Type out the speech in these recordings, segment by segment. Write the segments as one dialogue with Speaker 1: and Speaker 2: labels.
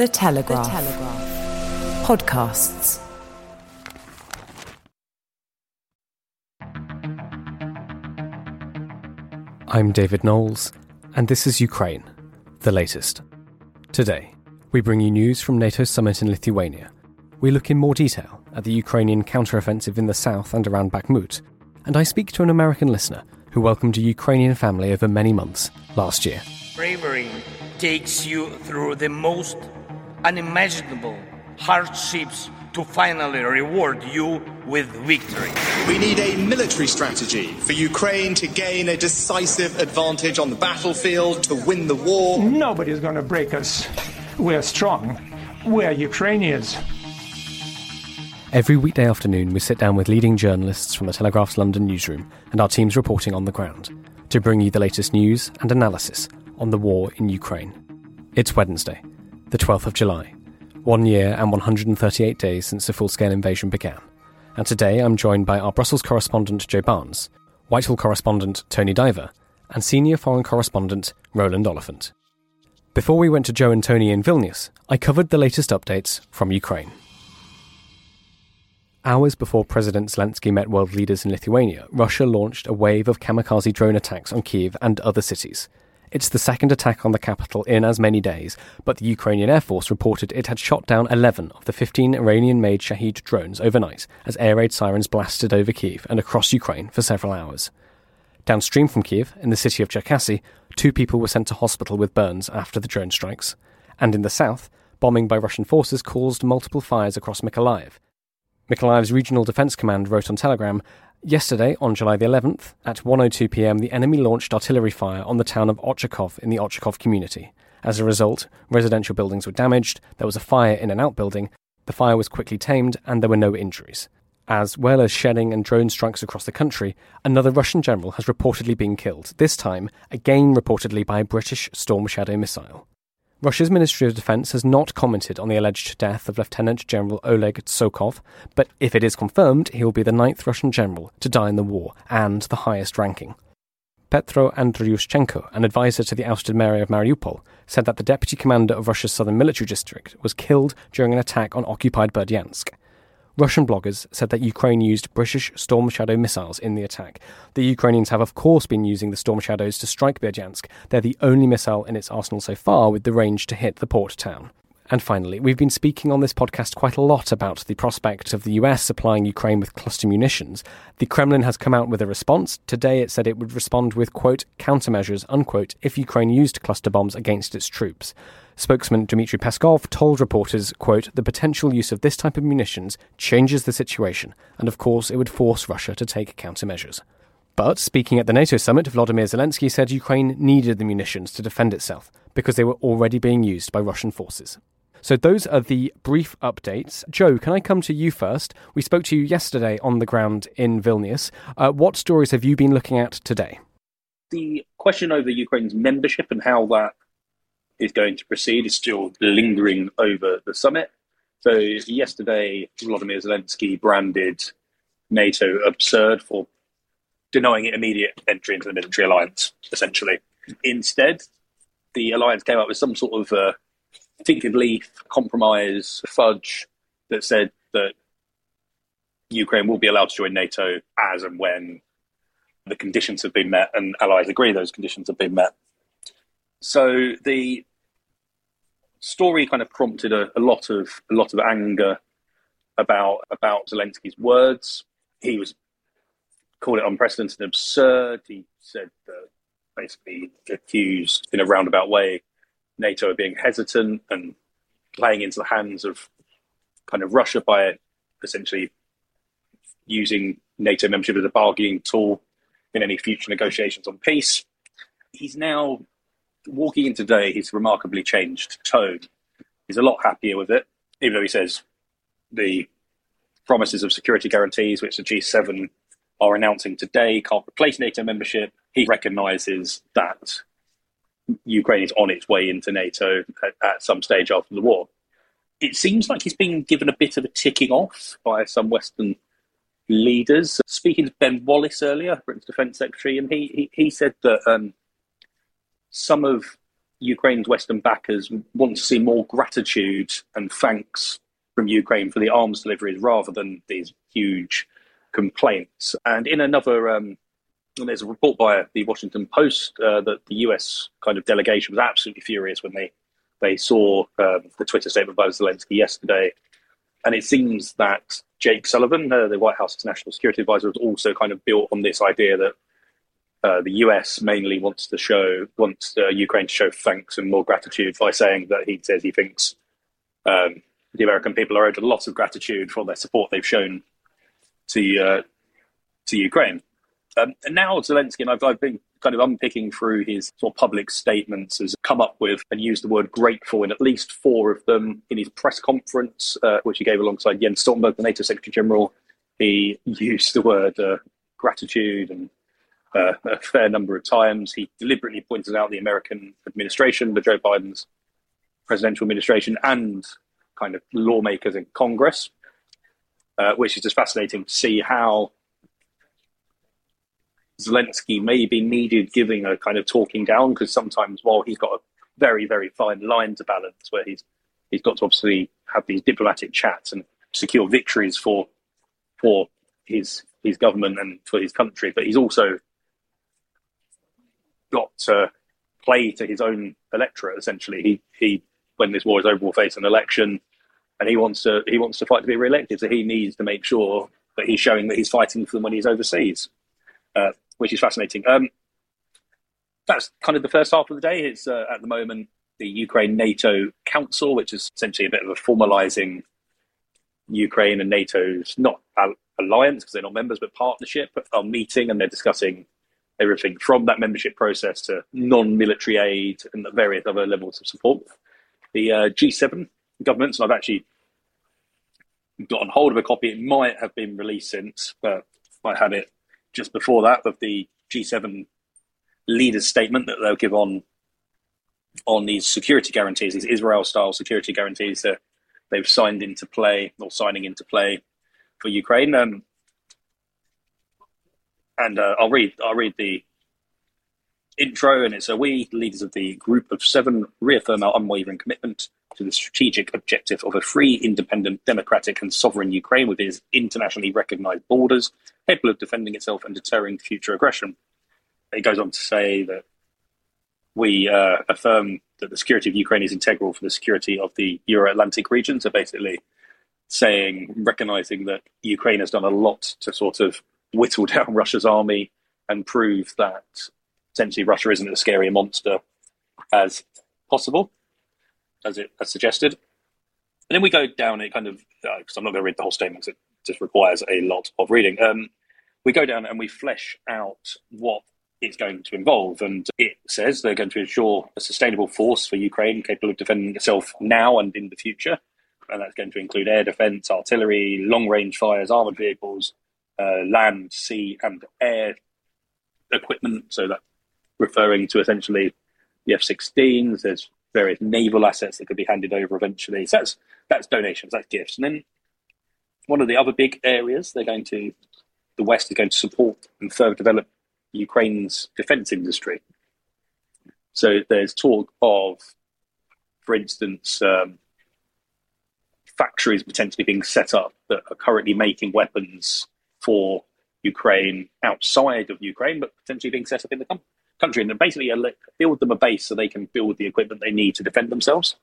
Speaker 1: The Telegraph. The Telegraph. Podcasts.
Speaker 2: I'm David Knowles, and this is Ukraine, the latest. Today, we bring you news from NATO's summit in Lithuania. We look in more detail at the Ukrainian counteroffensive in the south and around Bakhmut, and I speak to an American listener who welcomed a Ukrainian family over many months last year.
Speaker 3: Bravery takes you through the most unimaginable hardships to finally reward you with victory.
Speaker 4: We need a military strategy for Ukraine to gain a decisive advantage on the battlefield, to win the war.
Speaker 5: Nobody's going to break us. We're strong. We're Ukrainians.
Speaker 2: Every weekday afternoon, we sit down with leading journalists from the Telegraph's London newsroom and our teams reporting on the ground to bring you the latest news and analysis on the war in Ukraine. It's Wednesday, the 12th of July, one year and 138 days since the full scale invasion began. And today I'm joined by our Brussels correspondent Joe Barnes, Whitehall correspondent Tony Diver, and senior foreign correspondent Roland Oliphant. Before we went to Joe and Tony in Vilnius, I covered the latest updates from Ukraine. Hours before President Zelensky met world leaders in Lithuania, Russia launched a wave of kamikaze drone attacks on Kiev and other cities. It's the second attack on the capital in as many days, but the Ukrainian Air Force reported it had shot down 11 of the 15 Iranian made Shahed drones overnight as air raid sirens blasted over Kiev and across Ukraine for several hours. Downstream from Kiev, in the city of Cherkasy, two people were sent to hospital with burns after the drone strikes. And in the south, bombing by Russian forces caused multiple fires across Mykolaiv. Mykolaiv's Regional Defense Command wrote on Telegram Yesterday, on July the 11th, at 1:02 p.m., the enemy launched artillery fire on the town of Ochakov in the Ochakov community. As a result, residential buildings were damaged, there was a fire in an outbuilding, the fire was quickly tamed, and there were no injuries. As well as shelling and drone strikes across the country, another Russian general has reportedly been killed, this time, again reportedly by a British Storm Shadow missile. Russia's Ministry of Defense has not commented on the alleged death of Lieutenant General Oleg Tsokov, but if it is confirmed, he will be the ninth Russian general to die in the war and the highest ranking. Petro Andriushchenko, an advisor to the ousted mayor of Mariupol, said that the deputy commander of Russia's southern military district was killed during an attack on occupied Berdyansk. Russian bloggers said that Ukraine used British Storm Shadow missiles in the attack. The Ukrainians have, of course, been using the Storm Shadows to strike Berdyansk. They're the only missile in its arsenal so far with the range to hit the port town. And finally, we've been speaking on this podcast quite a lot about the prospect of the US supplying Ukraine with cluster munitions. The Kremlin has come out with a response. Today it said it would respond with, quote, countermeasures, unquote, if Ukraine used cluster bombs against its troops. Spokesman Dmitry Peskov told reporters, quote, the potential use of this type of munitions changes the situation, and of course it would force Russia to take countermeasures. But speaking at the NATO summit, Volodymyr Zelensky said Ukraine needed the munitions to defend itself because they were already being used by Russian forces. So those are the brief updates. Joe, can I come to you first? We spoke to you yesterday on the ground in Vilnius. Uh, what stories have you been looking at today?
Speaker 6: The question over Ukraine's membership and how that is going to proceed is still lingering over the summit. So yesterday, Volodymyr Zelensky branded NATO absurd for denying it immediate entry into the military alliance, essentially. Instead, the alliance came up with some sort of uh, fig leaf compromise fudge that said that Ukraine will be allowed to join NATO as and when the conditions have been met and allies agree those conditions have been met. So the story kind of prompted a, a lot of a lot of anger about about Zelensky's words. He was called it unprecedented and absurd. He said that basically accused in a roundabout way NATO of being hesitant and playing into the hands of kind of Russia by essentially using NATO membership as a bargaining tool in any future negotiations on peace. He's now walking in today, he's remarkably changed tone. He's a lot happier with it, even though he says the promises of security guarantees, which the G7 are announcing today, can't replace NATO membership. He recognises that Ukraine is on its way into NATO at, at, some stage after the war. It seems like he's been given a bit of a ticking off by some Western leaders. Speaking to Ben Wallace earlier, Britain's Defence Secretary, and he, he, he said that um, some of Ukraine's Western backers want to see more gratitude and thanks from Ukraine for the arms deliveries rather than these huge complaints. And in another, um, there's a report by the Washington Post uh, that the US kind of delegation was absolutely furious when they they saw um, the Twitter statement by Zelensky yesterday. And it seems that Jake Sullivan, uh, the White House's national security advisor, was also kind of built on this idea that uh, the US mainly wants to show wants uh, Ukraine to show thanks and more gratitude by saying that he says he thinks um, the American people are owed a lot of gratitude for their support they've shown to uh, to Ukraine. Um, and now Zelensky, and I've, I've been kind of unpicking through his sort of public statements, has come up with and used the word grateful in at least four of them in his press conference, uh, which he gave alongside Jens Stoltenberg, the NATO Secretary General. He used the word uh, gratitude and uh, a fair number of times. He deliberately pointed out the American administration, the Joe Biden's presidential administration, and kind of lawmakers in Congress, uh, which is just fascinating to see how Zelensky may be needed giving a kind of talking down because sometimes while he's got a very very fine line to balance where he's he's got to obviously have these diplomatic chats and secure victories for for his his government and for his country, but he's also got to play to his own electorate. Essentially, he he when this war is over will face an election, and he wants to he wants to fight to be re-elected. So he needs to make sure that he's showing that he's fighting for them when he's overseas, uh, which is fascinating. Um, that's kind of the first half of the day. It's uh, at the moment the Ukraine NATO Council, which is essentially a bit of a formalising Ukraine and NATO's not alliance because they're not members, but partnership, are meeting and they're discussing everything from that membership process to non-military aid and the various other levels of support. The uh, G7 governments, and I've actually got on hold of a copy. It might have been released since, but I had it just before that of the G7 leaders' statement that they'll give on on these security guarantees, these Israel-style security guarantees that they've signed into play or signing into play for Ukraine. Um, and uh, I'll read I'll read the intro, and it's a we leaders of the group of seven reaffirm our unwavering commitment to the strategic objective of a free, independent, democratic, and sovereign Ukraine with its internationally recognized borders, capable of defending itself and deterring future aggression. It goes on to say that we uh, affirm that the security of Ukraine is integral for the security of the Euro Atlantic region. So basically, saying, recognizing that Ukraine has done a lot to sort of whittle down Russia's army and prove that essentially Russia isn't as scary a monster as possible, as it as suggested. And then we go down it kind of because uh, I'm not going to read the whole statement. It just requires a lot of reading. Um, we go down and we flesh out what it's going to involve, and it says they're going to ensure a sustainable force for Ukraine capable of defending itself now and in the future, and that's going to include air defense, artillery, long range fires, armored vehicles, uh, land, sea, and air equipment. So that referring to essentially the F-16s. There's various naval assets that could be handed over eventually. So that's that's donations, that's gifts. And then one of the other big areas they're going to, the West is going to support and further develop Ukraine's defense industry. So there's talk of, for instance, um, factories potentially being set up that are currently making weapons for Ukraine outside of Ukraine, but potentially being set up in the country and basically build them a base so they can build the equipment they need to defend themselves.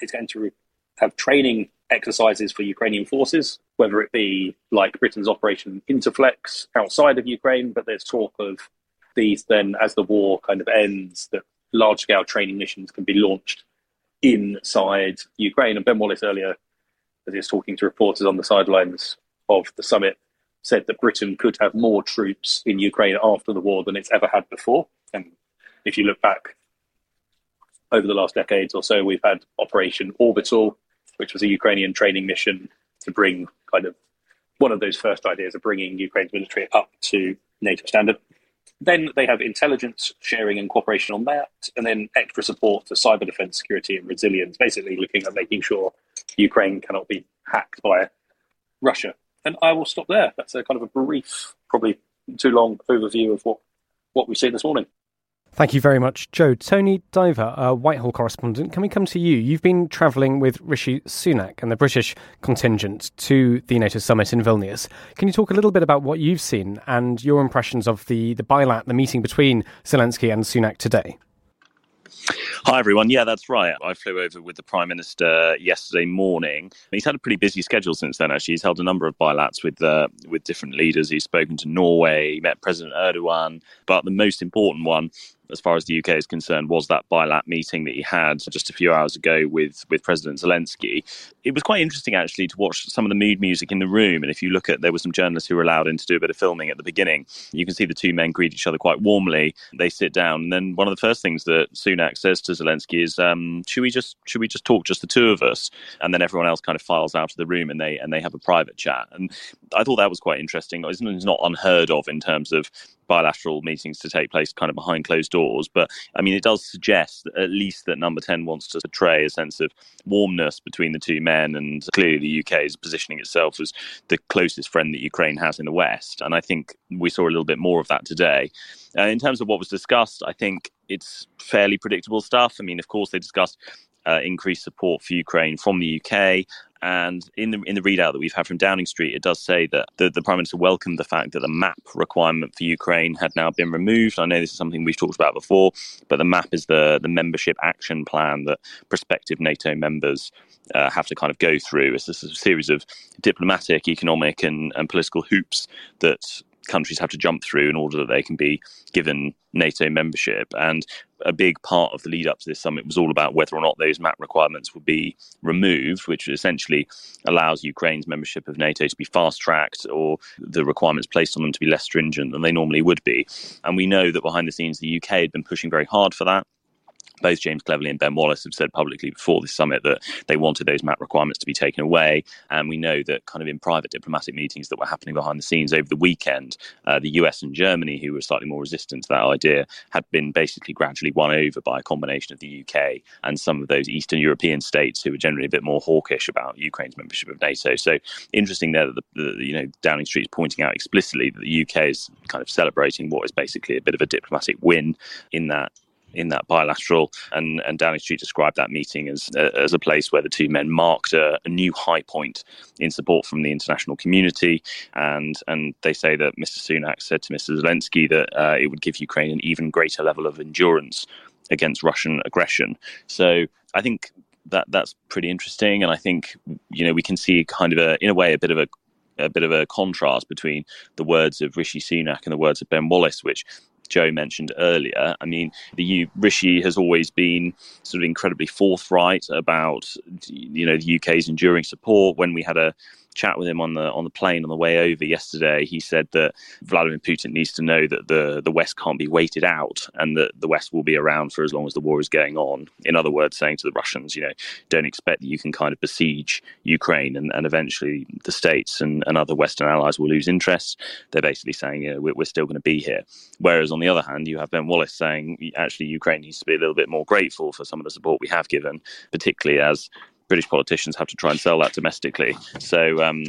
Speaker 6: It's going to have training exercises for Ukrainian forces, whether it be like Britain's Operation Interflex outside of Ukraine, but there's talk of these then as the war kind of ends, that large scale training missions can be launched inside Ukraine. And Ben Wallace earlier, as he was talking to reporters on the sidelines of the summit, said that Britain could have more troops in Ukraine after the war than it's ever had before. And if you look back over the last decades or so, we've had Operation Orbital, which was a Ukrainian training mission to bring kind of one of those first ideas of bringing Ukraine's military up to NATO standard. Then they have intelligence sharing and cooperation on that, and then extra support to cyber defense, security, and resilience, basically looking at making sure Ukraine cannot be hacked by Russia. And I will stop there. That's a kind of a brief, probably too long overview of what, what we've seen this morning.
Speaker 2: Thank you very much, Joe. Tony Diver, a Whitehall correspondent, can we come to you? You've been travelling with Rishi Sunak and the British contingent to the NATO summit in Vilnius. Can you talk a little bit about what you've seen and your impressions of the, the bilat, the meeting between Zelensky and Sunak today?
Speaker 7: Hi, everyone. Yeah, that's right. I flew over with the Prime Minister yesterday morning. He's had a pretty busy schedule since then, actually. He's held a number of bilats with, uh, with different leaders. He's spoken to Norway, met President Erdogan. But the most important one as far as the UK is concerned, was that bilat meeting that he had just a few hours ago with with President Zelensky. It was quite interesting actually to watch some of the mood music in the room. And if you look at, there were some journalists who were allowed in to do a bit of filming at the beginning. You can see the two men greet each other quite warmly. They sit down, and then one of the first things that Sunak says to Zelensky is, um, "Should we just should we just talk, just the two of us?" And then everyone else kind of files out of the room, and they and they have a private chat. And I thought that was quite interesting. It's not unheard of in terms of bilateral meetings to take place kind of behind closed doors. But I mean, it does suggest at least that number 10 wants to portray a sense of warmness between the two men. And clearly, the UK is positioning itself as the closest friend that Ukraine has in the West. And I think we saw a little bit more of that today. Uh, in terms of what was discussed, I think it's fairly predictable stuff. I mean, of course, they discussed uh, increased support for Ukraine from the UK. And in the in the readout that we've had from Downing Street, it does say that the, the Prime Minister welcomed the fact that the map requirement for Ukraine had now been removed. I know this is something we've talked about before, but the map is the, the membership action plan that prospective NATO members uh, have to kind of go through. It's a series of diplomatic, economic, and, and political hoops that countries have to jump through in order that they can be given NATO membership. And a big part of the lead up to this summit was all about whether or not those map requirements would be removed, which essentially allows Ukraine's membership of NATO to be fast tracked or the requirements placed on them to be less stringent than they normally would be. And we know that behind the scenes, the UK had been pushing very hard for that both James Cleverly and Ben Wallace have said publicly before this summit that they wanted those map requirements to be taken away. And we know that kind of in private diplomatic meetings that were happening behind the scenes over the weekend, uh, the US and Germany, who were slightly more resistant to that idea, had been basically gradually won over by a combination of the UK and some of those Eastern European states who were generally a bit more hawkish about Ukraine's membership of NATO. So interesting there that the, the you know Downing Street is pointing out explicitly that the UK is kind of celebrating what is basically a bit of a diplomatic win in that in that bilateral. And, and Downing Street described that meeting as, uh, as a place where the two men marked a, a, new high point in support from the international community. And, and they say that Mr. Sunak said to Mr. Zelensky that uh, it would give Ukraine an even greater level of endurance against Russian aggression. So I think that that's pretty interesting. And I think, you know, we can see kind of a, in a way, a bit of a a bit of a contrast between the words of Rishi Sunak and the words of Ben Wallace, which Joe mentioned earlier. I mean, the U- Rishi has always been sort of incredibly forthright about you know the UK's enduring support. When we had a chat with him on the on the plane on the way over yesterday, he said that Vladimir Putin needs to know that the the West can't be waited out, and that the West will be around for as long as the war is going on. In other words, saying to the Russians, you know, don't expect that you can kind of besiege Ukraine, and, and eventually the states and, and other Western allies will lose interest. They're basically saying, you know, we're, we're still going to be here. Whereas on the other hand, you have Ben Wallace saying, actually, Ukraine needs to be a little bit more grateful for some of the support we have given, particularly as British politicians have to try and sell that domestically. So, um,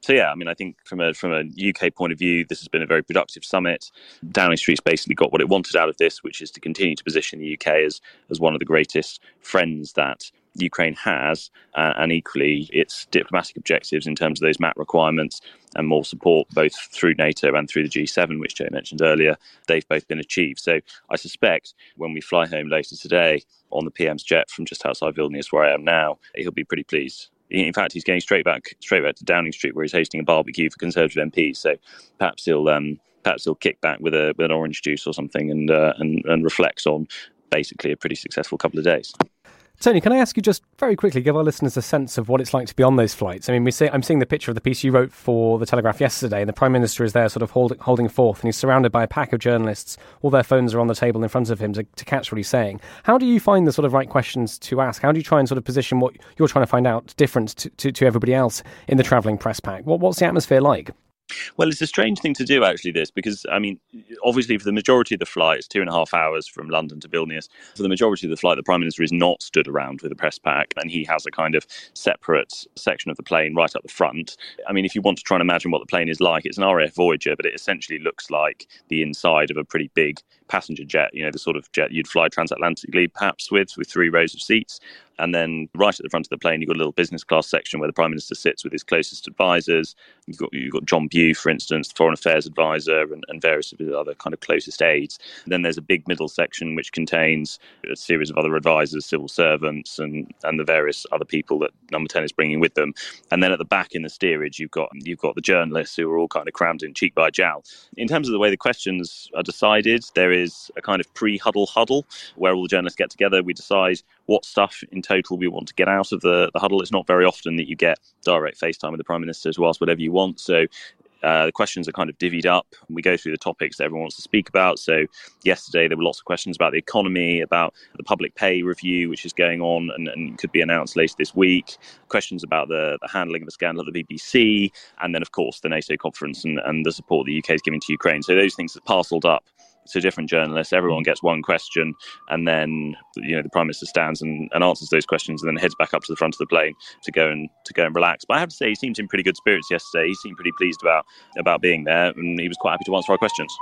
Speaker 7: so yeah, I mean, I think from a from a UK point of view, this has been a very productive summit. Downing Street's basically got what it wanted out of this, which is to continue to position the UK as as one of the greatest friends that Ukraine has, uh, and equally its diplomatic objectives in terms of those MAP requirements and more support both through NATO and through the G7, which Joe mentioned earlier, they've both been achieved. So I suspect when we fly home later today on the PM's jet from just outside Vilnius, where I am now, he'll be pretty pleased. In fact, he's going straight back, straight back to Downing Street, where he's hosting a barbecue for Conservative MPs. So perhaps he'll, um, perhaps he'll kick back with a with an orange juice or something, and uh, and and reflects on basically a pretty successful couple of days.
Speaker 2: Tony, can I ask you just very quickly, give our listeners a sense of what it's like to be on those flights? I mean, we see, I'm seeing the picture of the piece you wrote for the Telegraph yesterday, and the Prime Minister is there sort of hold, holding forth, and he's surrounded by a pack of journalists. All their phones are on the table in front of him to, to catch what he's saying. How do you find the sort of right questions to ask? How do you try and sort of position what you're trying to find out different to, to, to everybody else in the travelling press pack? What, what's the atmosphere like?
Speaker 7: Well, it's a strange thing to do, actually, this, because, I mean, obviously, for the majority of the flight, it's two and a half hours from London to Vilnius. For the majority of the flight, the Prime Minister is not stood around with a press pack, and he has a kind of separate section of the plane right up the front. I mean, if you want to try and imagine what the plane is like, it's an RAF Voyager, but it essentially looks like the inside of a pretty big passenger jet, you know, the sort of jet you'd fly transatlantically, perhaps with, with three rows of seats. And then right at the front of the plane, you've got a little business class section where the Prime Minister sits with his closest advisors. You've got, you've got John Bew, for instance, the Foreign Affairs Advisor, and, and various of his other kind of closest aides. And then there's a big middle section which contains a series of other advisors, civil servants, and, and the various other people that Number 10 is bringing with them. And then at the back in the steerage, you've got, you've got the journalists who are all kind of crammed in cheek by jowl. In terms of the way the questions are decided, there is a kind of pre huddle huddle where all the journalists get together. We decide what stuff in total we want to get out of the, the huddle. It's not very often that you get direct FaceTime with the Prime Minister to ask whatever you want. So uh, the questions are kind of divvied up. We go through the topics that everyone wants to speak about. So, yesterday there were lots of questions about the economy, about the public pay review, which is going on and, and could be announced later this week. Questions about the, the, handling of the scandal at the BBC, and then, of course, the NATO conference and, and the support the UK is giving to Ukraine. So, those things are parcelled up to different journalists. Everyone mm. gets one question, and then you know the prime minister stands and, and, answers those questions, and then heads back up to the front of the plane to go and to go and relax. But I have to say, he seemed in pretty good spirits yesterday. He seemed pretty pleased about about being there, and he was quite happy to answer our questions.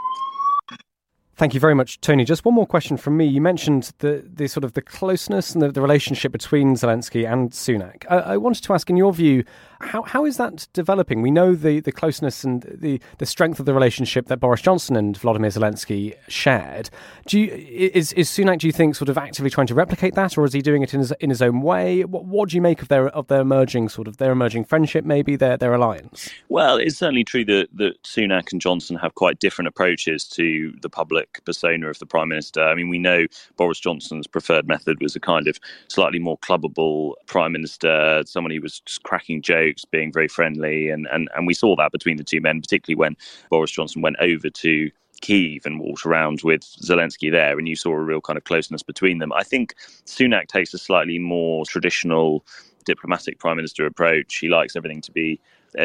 Speaker 2: Thank you very much, Tony. Just one more question from me. You mentioned the, the sort of the closeness and the, the relationship between Zelensky and Sunak. I, I, wanted to ask, in your view, how, how is that developing? We know the, the closeness and the, the strength of the relationship that Boris Johnson and Vladimir Zelensky shared. Do you, is, is Sunak, do you think, sort of actively trying to replicate that, or is he doing it in his, in his own way? What, what do you make of their of their emerging sort of their emerging friendship, maybe their their alliance?
Speaker 7: Well, it's certainly true that that Sunak and Johnson have quite different approaches to the public persona of the prime minister. I mean, we know Boris Johnson's preferred method was a kind of slightly more clubbable prime minister, someone who was just cracking jokes, being very friendly, and and and we saw that between the two men, particularly when Boris Johnson went over to Kiev and walked around with Zelensky there, and you saw a real kind of closeness between them. I think Sunak takes a slightly more traditional diplomatic prime minister approach. He likes everything to be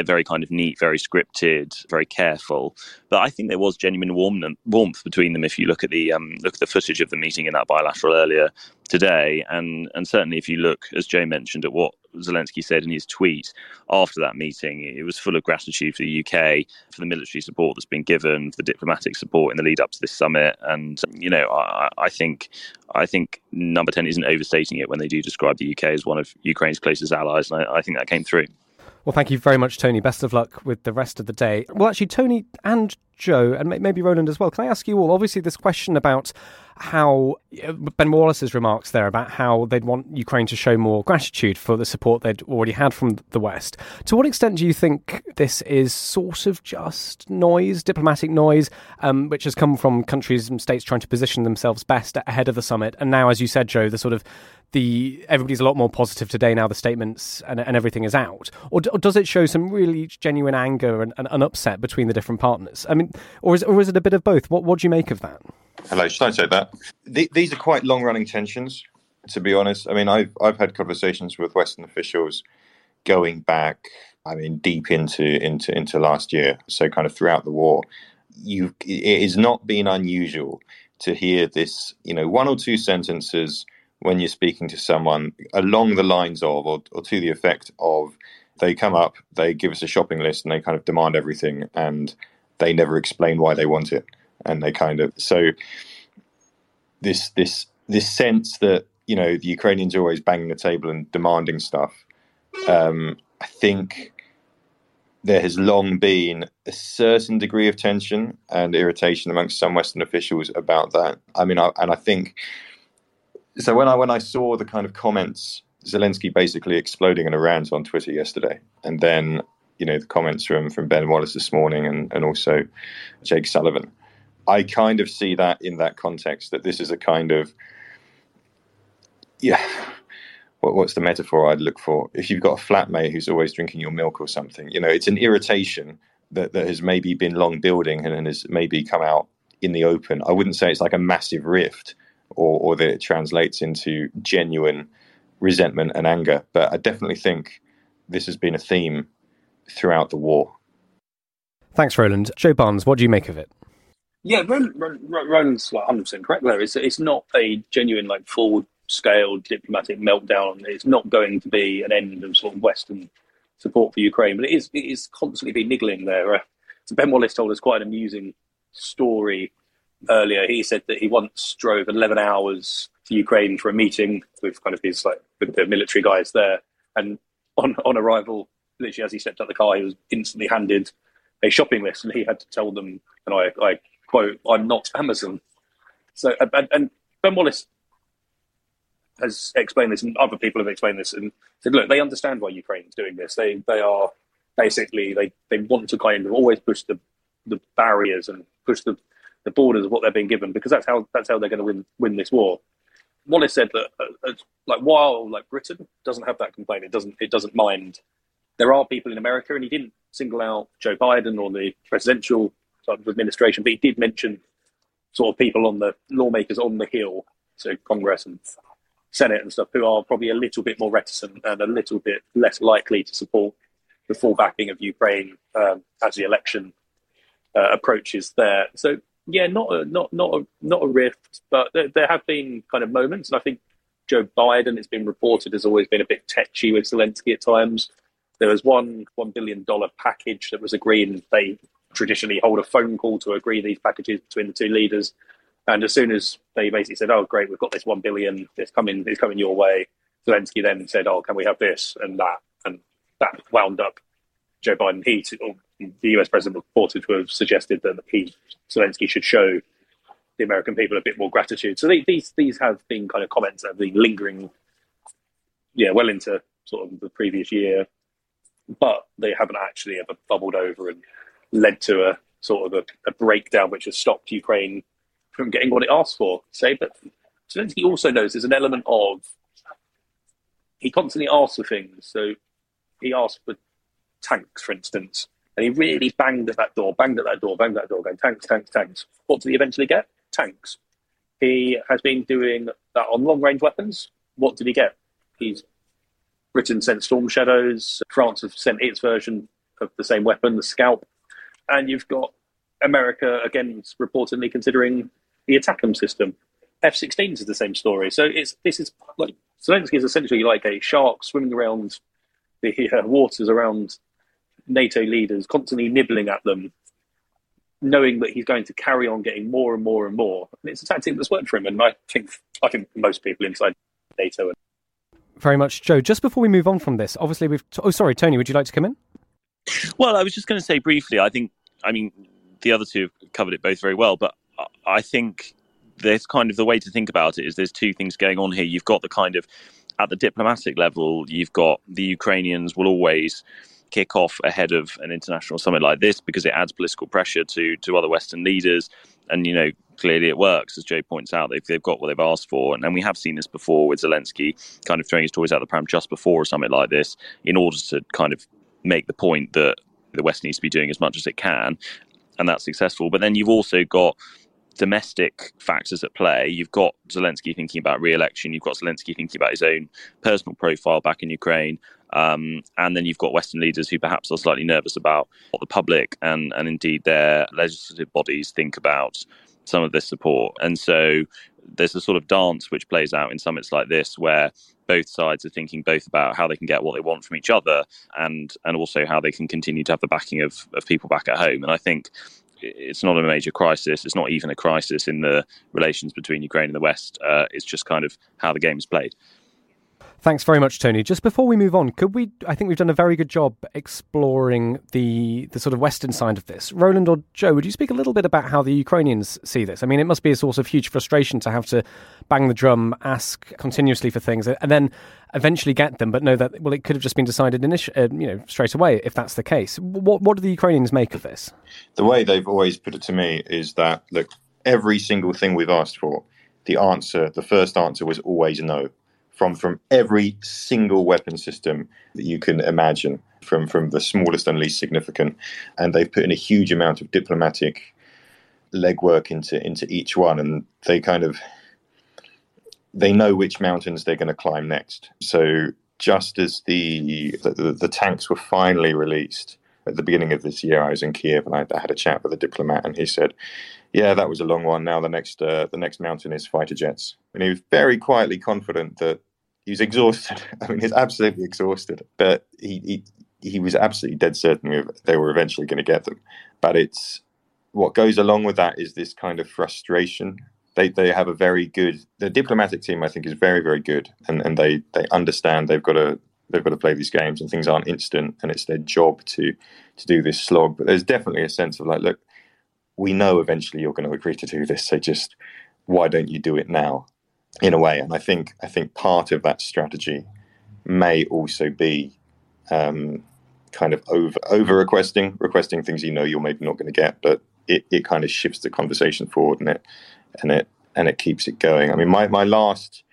Speaker 7: very kind of neat, very scripted, very careful. But I think there was genuine warmth between them. If you look at the um, look at the footage of the meeting in that bilateral earlier today, and and certainly if you look, as Joe mentioned, at what Zelensky said in his tweet after that meeting, it was full of gratitude for the UK, for the military support that's been given, for the diplomatic support in the lead up to this summit. And you know, I, I think I think Number Ten isn't overstating it when they do describe the UK as one of Ukraine's closest allies, and I, I think that came through.
Speaker 2: Well, thank you very much, Tony. Best of luck with the rest of the day. Well, actually, Tony and Joe, and maybe Roland as well, can I ask you all? Obviously, this question about how Ben Wallace's remarks there about how they'd want Ukraine to show more gratitude for the support they'd already had from the West. To what extent do you think this is sort of just noise, diplomatic noise, um, which has come from countries and states trying to position themselves best ahead of the summit? And now, as you said, Joe, the sort of the everybody's a lot more positive today now the statements and, and everything is out or, or, does it show some really genuine anger and, and, upset between the different partners i mean or is, or is it a bit of both what, what do you make of that
Speaker 8: hello should i say that? The, these are quite long running tensions to be honest. I mean I've, I've had conversations with western officials going back i mean deep into into into last year so kind of throughout the war. You it has not been unusual to hear this you know one or two sentences when you're speaking to someone along the lines of, or, or to the effect of, they come up, they give us a shopping list, and they kind of demand everything, and they never explain why they want it, and they kind of so this this this sense that you know, the Ukrainians are always banging the table and demanding stuff. Um, I think there has long been a certain degree of tension and irritation amongst some Western officials about that. I mean, I, and I think so. When I when I saw the kind of comments, Zelensky basically exploding in a rant on Twitter yesterday, and then you know the comments from from Ben Wallace this morning, and and also Jake Sullivan. I kind of see that in that context that this is a kind of yeah what, what's the metaphor I'd look for? If you've got a flatmate who's always drinking your milk or something, you know, it's an irritation that, that has maybe been long building and, has maybe come out in the open. I wouldn't say it's like a massive rift or, or that it translates into genuine resentment and anger, but I definitely think this has been a theme throughout the war.
Speaker 2: Thanks, Roland. Joe Barnes, what do you make of it?
Speaker 6: Yeah, Roland's like 100% correct there. It's, it's not a genuine, like, full scale diplomatic meltdown. It's not going to be an end of sort of Western support for Ukraine, but it is it is constantly been niggling there. Uh, so Ben Wallace told us quite an amusing story earlier. He said that he once drove 11 hours to Ukraine for a meeting with kind of his like with the military guys there, and on on arrival, literally as he stepped out the car, he was instantly handed a shopping list, and he had to tell them, and I, I quote, "I'm not Amazon." So, and, and Ben Wallace has explained this, and other people have explained this, and said, look, they understand why Ukraine's doing this. They they are basically they, they want to kind of always push the the barriers and push the, the borders of what they're being given because that's how that's how they're going to win win this war. Wallace said that uh, like while like Britain doesn't have that complaint, it doesn't it doesn't mind. There are people in America, and he didn't single out Joe Biden or the presidential sort of administration, but he did mention sort of people on the lawmakers on the hill, so Congress and Senate and stuff who are probably a little bit more reticent and a little bit less likely to support the full backing of Ukraine um, as the election uh, approaches there. So yeah, not a not not a not a rift, but there, there, have been kind of moments, and I think Joe Biden, it's been reported, has always been a bit tetchy with Zelensky at times. There was one one billion dollar package that was agreed, and they traditionally hold a phone call to agree these packages between the two leaders. And as soon as they basically said, "Oh, great, we've got this one billion. It's coming. It's coming your way," Zelensky then said, "Oh, can we have this and that?" And that wound up Joe Biden. He, the US president, reported to have suggested that he, Zelensky, should show the American people a bit more gratitude. So they, these these have been kind of comments that have been lingering, yeah, well into sort of the previous year, but they haven't actually ever bubbled over and led to a sort of a, a breakdown which has stopped Ukraine from getting what it asked for. Say, but Zelensky also knows there's an element of he constantly asks for things. So he asked for tanks, for instance, and he really banged at that door, banged at that door, banged at that door, going tanks, tanks, tanks. What did he eventually get? Tanks. He has been doing that on long range weapons. What did he get? He's Britain sent Storm Shadows. France have sent its version of the same weapon, the Scalp, and you've got America again reportedly considering the ATACMS system. F-16s is the same story. So it's this is like Zelensky is essentially like a shark swimming around the uh, waters around NATO leaders, constantly nibbling at them, knowing that he's going to carry on getting more and more and more. And it's a tactic that's worked for him, and I think I think most people inside NATO.
Speaker 2: And- Very much, Joe. Just before we move on from this, obviously we've. T- oh, sorry, Tony. Would you like to come in?
Speaker 7: Well, I was just going to say briefly. I think. I mean, the other two have covered it both very well, but I think there's kind of the way to think about it is there's two things going on here. You've got the kind of at the diplomatic level, you've got the Ukrainians will always kick off ahead of an international summit like this because it adds political pressure to to other Western leaders, and you know clearly it works as Joe points out. They've they've got what they've asked for, and, and we have seen this before with Zelensky kind of throwing his toys out the pram just before a summit like this in order to kind of make the point that the West needs to be doing as much as it can, and that's successful. But then you've also got domestic factors at play. You've got Zelensky thinking about re-election. You've got Zelensky thinking about his own personal profile back in Ukraine. Um, and then you've got Western leaders who perhaps are slightly nervous about what the public and, and indeed their legislative bodies think about some of this support. And so there's a sort of dance which plays out in summits like this where both sides are thinking both about how they can get what they want from each other and and also how they can continue to have the backing of, of people back at home. And I think it's not a major crisis. It's not even a crisis in the relations between Ukraine and the West. Uh, it's just kind of how the game is played.
Speaker 2: Thanks very much, Tony. Just before we move on, could we? I think we've done a very good job exploring the the sort of Western side of this. Roland or Joe, would you speak a little bit about how the Ukrainians see this? I mean, it must be a source of huge frustration to have to bang the drum, ask continuously for things, and then eventually get them, but know that well, it could have just been decided, initi- uh, you know, straight away if that's the case. What what do the Ukrainians make of this?
Speaker 8: The way they've always put it to me is that look, every single thing we've asked for, the answer, the first answer was always no from from every single weapon system that you can imagine, from from the smallest and least significant, and they've put in a huge amount of diplomatic legwork into into each one, and they kind of they know which mountains they're going to climb next. So just as the the, the tanks were finally released at the beginning of this year, I was in Kiev and I, had a chat with a diplomat, and he said, "Yeah, that was a long one. Now the next uh, the next mountain is fighter jets." And he was very quietly confident that He's exhausted. I mean, he's absolutely exhausted. But he he, he was absolutely dead certain they were eventually going to get them. But it's what goes along with that is this kind of frustration. They they have a very good the diplomatic team. I think is very very good, and and they they understand they've got to they've got to play these games and things aren't instant and it's their job to to do this slog but there's definitely a sense of like look we know eventually you're going to agree to do this so just why don't you do it now in a way. And I think I think part of that strategy may also be um, kind of over over requesting requesting things you know you're maybe not going to get, but it, it kind of shifts the conversation forward and it and it and it keeps it going. I mean, my my last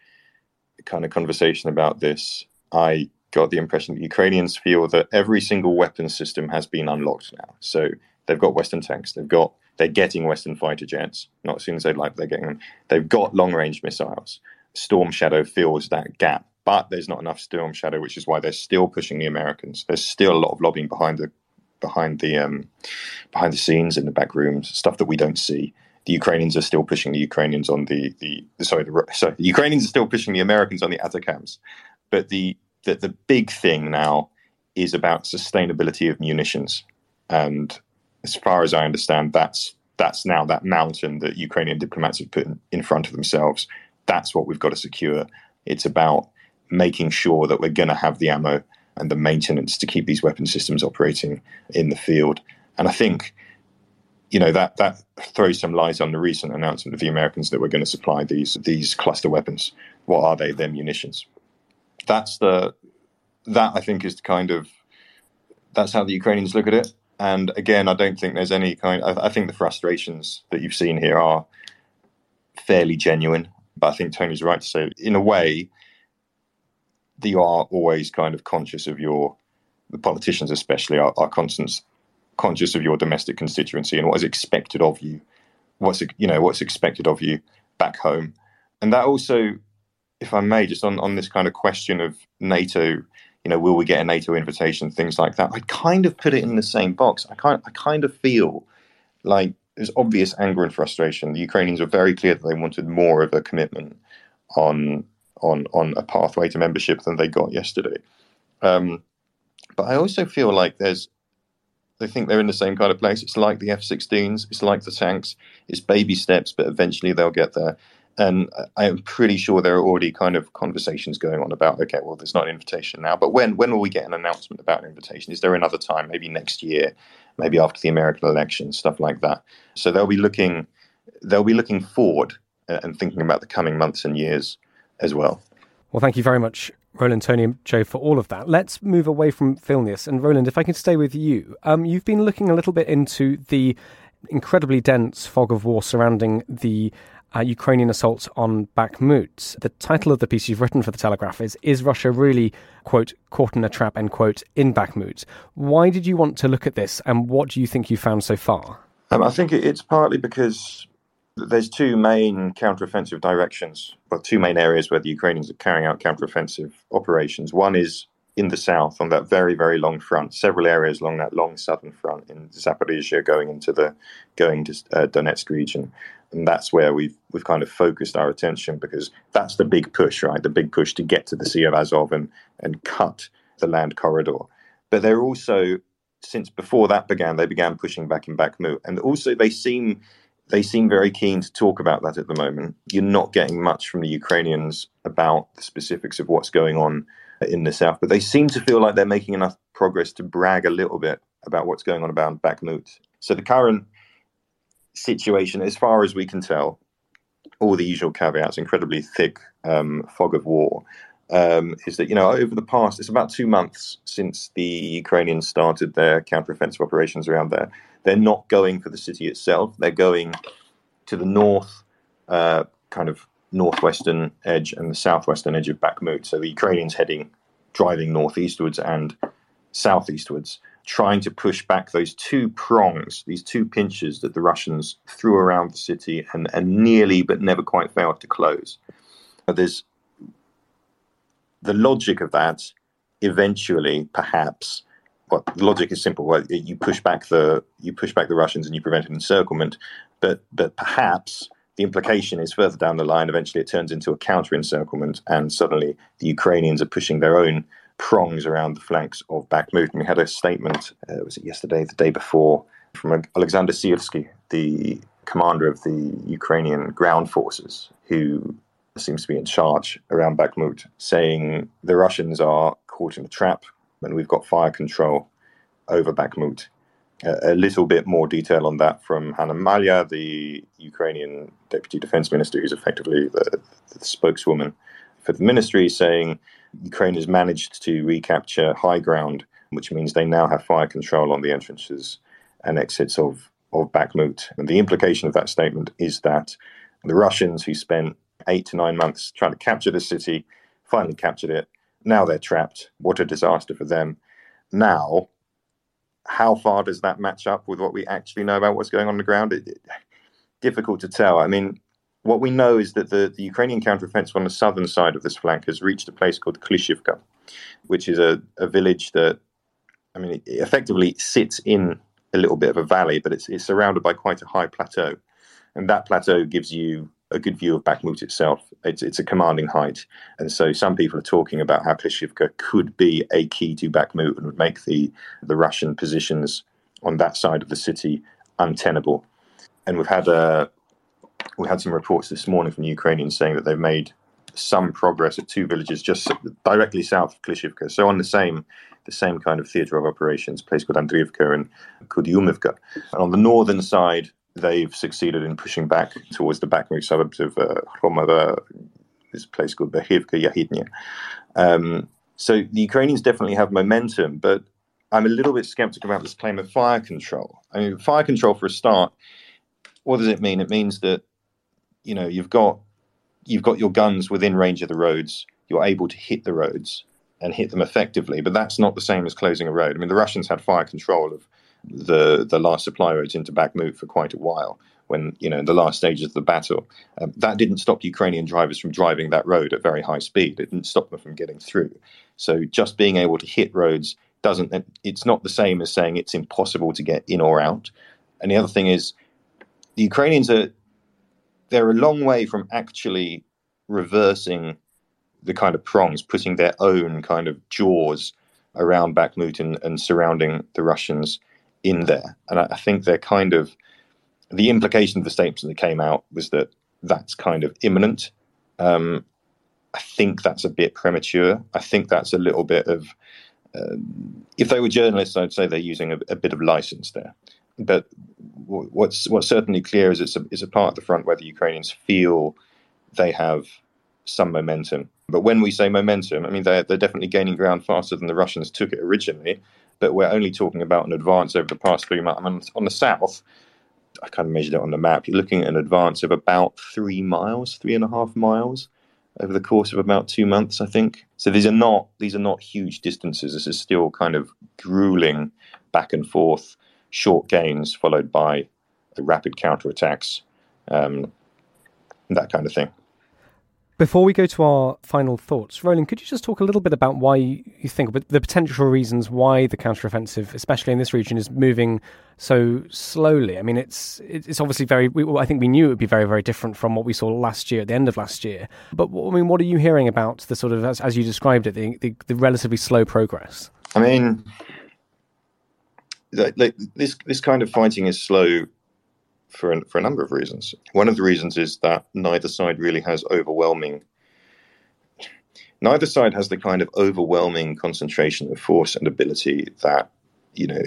Speaker 8: kind of conversation about this, I got the impression that Ukrainians feel that every single weapon system has been unlocked now. So they've got Western tanks, they've got they're getting Western fighter jets. Not as soon as they'd like, they're getting them. They've got long range missiles. Storm Shadow fills that gap, but there's not enough Storm Shadow, which is why they're still pushing the Americans. There's still a lot of lobbying behind the behind the um, behind the scenes in the back rooms, stuff that we don't see. The Ukrainians are still pushing the Ukrainians on the the, the sorry the sorry the Ukrainians are still pushing the Americans on the ATACMS, but the, the the big thing now is about sustainability of munitions and as far as I understand, that's that's now that mountain that Ukrainian diplomats have put in, front of themselves. That's what we've got to secure. It's about making sure that we're going to have the ammo and the maintenance to keep these weapon systems operating in the field. And I think, you know, that that throws some light on the recent announcement of the Americans that we're going to supply these these cluster weapons. What are they? They're munitions. That's the that I think is the kind of that's how the Ukrainians look at it. And again, I don't think there's any kind. I, I think the frustrations that you've seen here are fairly genuine. But I think Tony's right to say, in a way, that you are always kind of conscious of your, the politicians especially are, are constant, conscious of your domestic constituency and what is expected of you, what's you know what's expected of you back home, and that also, if I may, just on on this kind of question of NATO you know, will we get a NATO invitation, things like that. I kind of put it in the same box. I kind, I kind of feel like there's obvious anger and frustration. The Ukrainians were very clear that they wanted more of a commitment on on on a pathway to membership than they got yesterday. Um, but I also feel like there's they think they're in the same kind of place. It's like the F-16s, it's like the tanks. It's baby steps, but eventually they'll get there. And I am pretty sure there are already kind of conversations going on about, okay, well, there's not an invitation now, but when when will we get an announcement about an invitation? Is there another time? Maybe next year, maybe after the American election, stuff like that. So they'll be looking they'll be looking forward and thinking about the coming months and years as well.
Speaker 2: Well, thank you very much, Roland, Tony, and Joe, for all of that. Let's move away from Vilnius. And Roland, if I can stay with you, um, you've been looking a little bit into the incredibly dense fog of war surrounding the uh, Ukrainian assaults on Bakhmut. The title of the piece you've written for The Telegraph is Is Russia Really, quote, caught in a trap, end quote, in Bakhmut? Why did you want to look at this and what do you think you found so far?
Speaker 8: Um, I think it's partly because there's two main counteroffensive directions, well, two main areas where the Ukrainians are carrying out counteroffensive operations. One is in the south on that very very long front, several areas along that long southern front in Zaporizhia, going into the going to uh, Donetsk region, and that's where we've we've kind of focused our attention because that's the big push, right? The big push to get to the Sea of Azov and and cut the land corridor. But they're also since before that began, they began pushing back in Bakhmut, and also they seem they seem very keen to talk about that at the moment. You're not getting much from the Ukrainians about the specifics of what's going on in the south, but they seem to feel like they're making enough progress to brag a little bit about what's going on about Bakhmut. So the current situation, as far as we can tell, all the usual caveats, incredibly thick um, fog of war, um, is that you know over the past it's about two months since the Ukrainians started their counteroffensive operations around there. They're not going for the city itself. They're going to the north, uh, kind of northwestern edge and the southwestern edge of Bakhmut. So the Ukrainians heading, driving northeastwards and southeastwards, trying to push back those two prongs, these two pinches that the Russians threw around the city and, and nearly but never quite failed to close. There's the logic of that eventually, perhaps, well, the logic is simple. Well, you push back the you push back the Russians and you prevent an encirclement, but but perhaps the implication is further down the line. Eventually, it turns into a counter encirclement, and suddenly the Ukrainians are pushing their own prongs around the flanks of Bakhmut. We had a statement. Uh, was it yesterday, the day before, from Alexander Syrsky, the commander of the Ukrainian ground forces, who seems to be in charge around Bakhmut, saying the Russians are caught in a trap and we've got fire control over Bakhmut. Uh, a little bit more detail on that from Hanna Maliar, the Ukrainian deputy defense minister, who's effectively the, the spokeswoman for the ministry, saying Ukraine has managed to recapture high ground, which means they now have fire control on the entrances and exits of, of Bakhmut. And the implication of that statement is that the Russians who spent eight to nine months trying to capture the city, finally captured it. Now they're trapped. What a disaster for them. Now, how far does that match up with what we actually know about what's going on, on the ground? It, it, difficult to tell. I mean, what we know is that the, the Ukrainian counteroffensive on the southern side of this flank has reached a place called Klishivka, which is a, a village that, I mean, it effectively sits in a little bit of a valley, but it's, it's surrounded by quite a high plateau. And that plateau gives you a good view of Bakhmut itself. It's, it's a commanding height. And so some people are talking about how Klishivka could be a key to Bakhmut and would make the, the Russian positions on that side of the city untenable. And we've had a, we had some reports this morning from Ukrainians saying that they've made some progress at two villages just directly south of Klishivka. So on the same the same kind of theatre of operations, place called Andriivka and Kudyumivka. And on the northern side, they've succeeded in pushing back towards the Bakhmut suburbs of uh, this place called Berhivka Yahidnya. Um, so the Ukrainians definitely have momentum, but I'm a little bit skeptical about this claim of fire control. I mean, fire control for a start, what does it mean? It means that you know you've got you've got your guns within range of the roads. You're able to hit the roads and hit them effectively, but that's not the same as closing a road. I mean, the Russians had fire control of the the last supply roads into Bakhmut for quite a while. When you know in the last stages of the battle, um, that didn't stop Ukrainian drivers from driving that road at very high speed. It didn't stop them from getting through. So just being able to hit roads doesn't. It's not the same as saying it's impossible to get in or out. And the other thing is, the Ukrainians are they're a long way from actually reversing the kind of prongs, putting their own kind of jaws around Bakhmut and, and surrounding the Russians in there. And I, I think they're kind of the implication of the statements that came out was that that's kind of imminent. Um, I think that's a bit premature. I think that's a little bit of, uh, if they were journalists, I'd say they're using a, a bit of license there. But what's what's certainly clear is it's a, it's a part of the front where the Ukrainians feel they have some momentum. But when we say momentum, I mean they're they're definitely gaining ground faster than the Russians took it originally but we're only talking about an advance over the past three months. I mean, on the south, I kind of measured it on the map. You're looking at an advance of about three miles, three and a half miles over the course of about two months, I think. So these are not these are not huge distances. This is still kind of grueling back and forth, short gains followed by the rapid counterattacks, um, that kind of thing.
Speaker 2: Before we go to our final thoughts, Roland, could you just talk a little bit about why you think the potential reasons why the counteroffensive, especially in this region, is moving so slowly? I mean, it's it's obviously very. I think we knew it would be very very different from what we saw last year at the end of last year. But I mean, what are you hearing about the sort of as, as you described it, the, the, the relatively slow progress?
Speaker 8: I mean, like, this this kind of fighting is slow for a, for a number of reasons. One of the reasons is that neither side really has overwhelming. Neither side has the kind of overwhelming concentration of force and ability that you know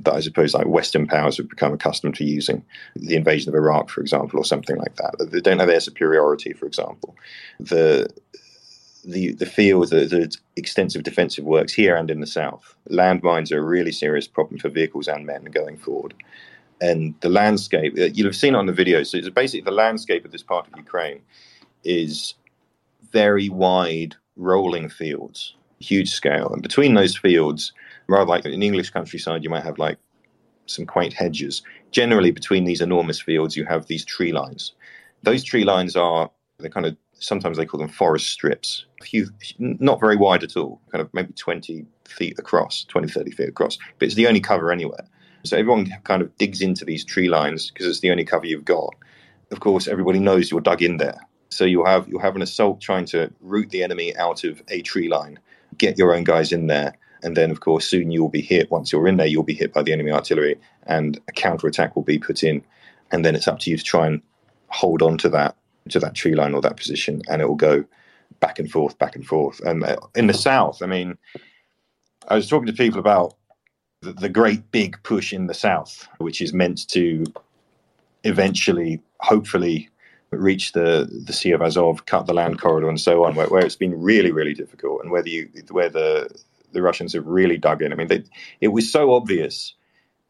Speaker 8: that I suppose like Western powers have become accustomed to using. The invasion of Iraq, for example, or something like that. They don't have air superiority, for example. The the the field, the, the extensive defensive works here and in the south. Landmines are a really serious problem for vehicles and men going forward. And the landscape, uh, you'll have seen on the video. So it's basically the landscape of this part of Ukraine is very wide, rolling fields, huge scale. And between those fields, rather like in English countryside, you might have like some quaint hedges. Generally, between these enormous fields, you have these tree lines. Those tree lines are the kind of sometimes they call them forest strips, few, not very wide at all, kind of maybe 20 feet across, 20, 30 feet across, but it's the only cover anywhere. So everyone kind of digs into these tree lines because it's the only cover you've got. Of course, everybody knows you're dug in there. So you'll have you'll have an assault trying to root the enemy out of a tree line, get your own guys in there, and then of course soon you will be hit. Once you're in there, you'll be hit by the enemy artillery, and a counterattack will be put in, and then it's up to you to try and hold on to that to that tree line or that position, and it will go back and forth, back and forth. And uh, in the south, I mean, I was talking to people about the, the great big push in the south, which is meant to eventually, hopefully, reach the the Sea of Azov, cut the land corridor, and so on, where, where it's been really, really difficult, and whether you where the the Russians have really dug in. I mean, they, it was so obvious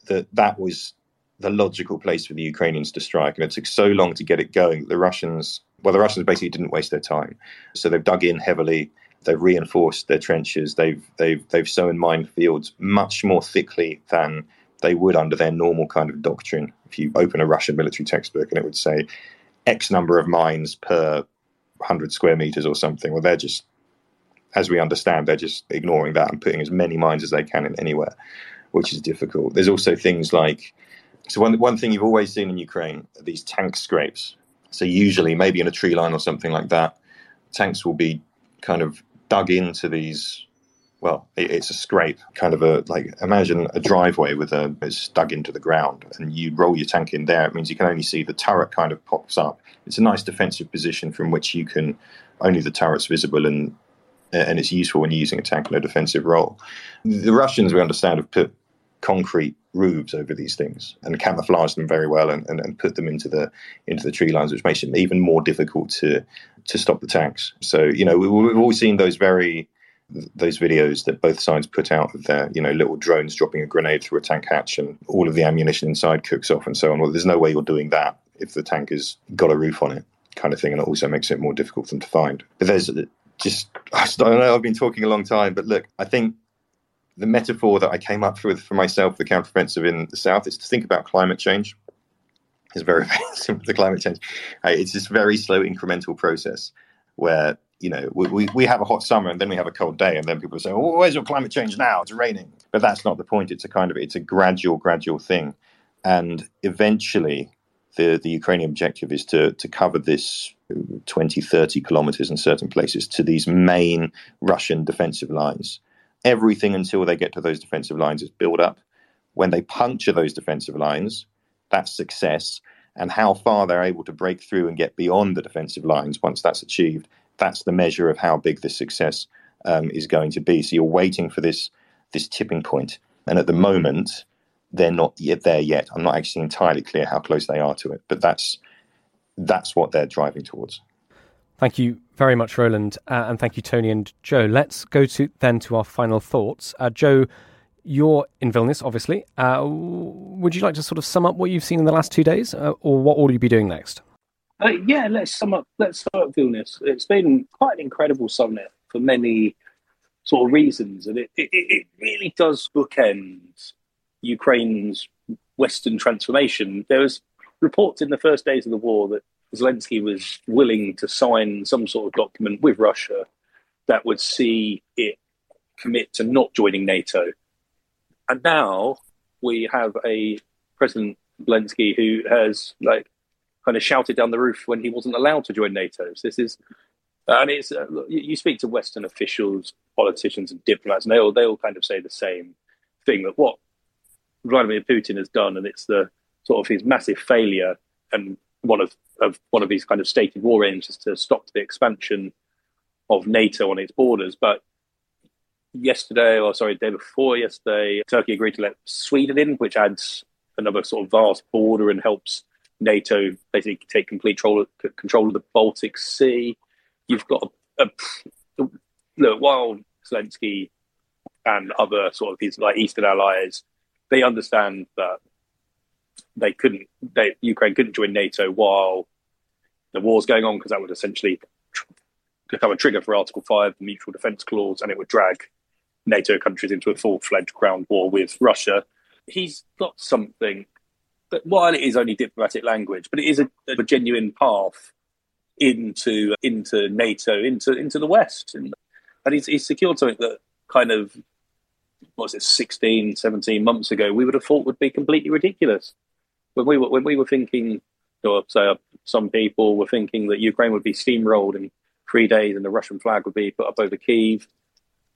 Speaker 8: that that was the logical place for the Ukrainians to strike, and it took so long to get it going. The Russians, well, the Russians basically didn't waste their time, so they've dug in heavily. They've reinforced their trenches. They've they've they've sown minefields much more thickly than they would under their normal kind of doctrine. If you open a Russian military textbook and it would say X number of mines per hundred square meters or something, well, they're just, as we understand, they're just ignoring that and putting as many mines as they can in anywhere, which is difficult. There's also things like so one one thing you've always seen in Ukraine are these tank scrapes. So usually, maybe in a tree line or something like that, tanks will be kind of dug into these. Well, it, it's a scrape, kind of a like imagine a driveway with a it's dug into the ground, and you roll your tank in there. It means you can only see the turret kind of pops up. It's a nice defensive position from which you can only the turret's visible and and it's useful when you're using a tank in a defensive role. The Russians, we understand, have put concrete roofs over these things and camouflage them very well and, and, and, put them into the into the tree lines, which makes it even more difficult to to stop the tanks. So you know we, we've all seen those very those videos that both sides put out of their you know little drones dropping a grenade through a tank hatch and all of the ammunition inside cooks off and so on. Well, there's no way you're doing that if the tank has got a roof on it, kind of thing, and it also makes it more difficult for them to find. But there's just I don't know. I've been talking a long time, but look, I think the metaphor that I came up with for myself, the counteroffensive in the south, is to think about climate change. It's very, very simple to climate change. Uh, it's this very slow incremental process where you know we, we, we have a hot summer and then we have a cold day and then people say, "Oh, where's your climate change now? It's raining." But that's not the point. It's a kind of it's a gradual, gradual thing, and eventually, the the Ukrainian objective is to to cover this 20, 30 kilometers in certain places to these main Russian defensive lines everything until they get to those defensive lines is build up. When they puncture those defensive lines, that's success. And how far they're able to break through and get beyond the defensive lines once that's achieved, that's the measure of how big this success um, is going to be. So you're waiting for this this tipping point. and at the moment, they're not yet there yet. I'm not actually entirely clear how close they are to it, but that's that's what they're driving towards.
Speaker 2: Thank you very much, Roland, uh, and thank you, Tony and Joe. Let's go to then to our final thoughts. Uh, Joe, you're in Vilnius, obviously. Uh, would you like to sort of sum up what you've seen in the last two days, uh, or what will you be doing next?
Speaker 6: Uh, yeah, let's sum up. Let's start Vilnius. It's been quite an incredible summit for many sort of reasons, and it, it, it really does bookend Ukraine's Western transformation. There was reports in the first days of the war that Zelensky was willing to sign some sort of document with Russia that would see it commit to not joining NATO. And now we have a President Zelensky who has like kind of shouted down the roof when he wasn't allowed to join NATO. So this is, and it's uh, you speak to Western officials, politicians, and diplomats, and they all they all kind of say the same thing that what Vladimir Putin has done, and it's the sort of his massive failure and one of, of one of these kind of stated war aims is to stop the expansion of NATO on its borders. But yesterday, or sorry, day before yesterday, Turkey agreed to let Sweden in, which adds another sort of vast border and helps NATO basically take complete control of, control of the Baltic Sea. You've got a, a look while Zelensky and other sort of his like Eastern allies, they understand that they couldn't, they, Ukraine couldn't join NATO while the war's going on because that would essentially become a trigger for Article 5, the Mutual Defence Clause, and it would drag NATO countries into a full fledged ground war with Russia. He's got something that, while it is only diplomatic language, but it is a, a genuine path into into NATO, into into the West. And, and he's, he's secured something that kind of, what was it, 16, 17 months ago, we would have thought would be completely ridiculous when we were when we were thinking, or say uh, some people were thinking that Ukraine would be steamrolled in three days and the Russian flag would be put up over Kiev,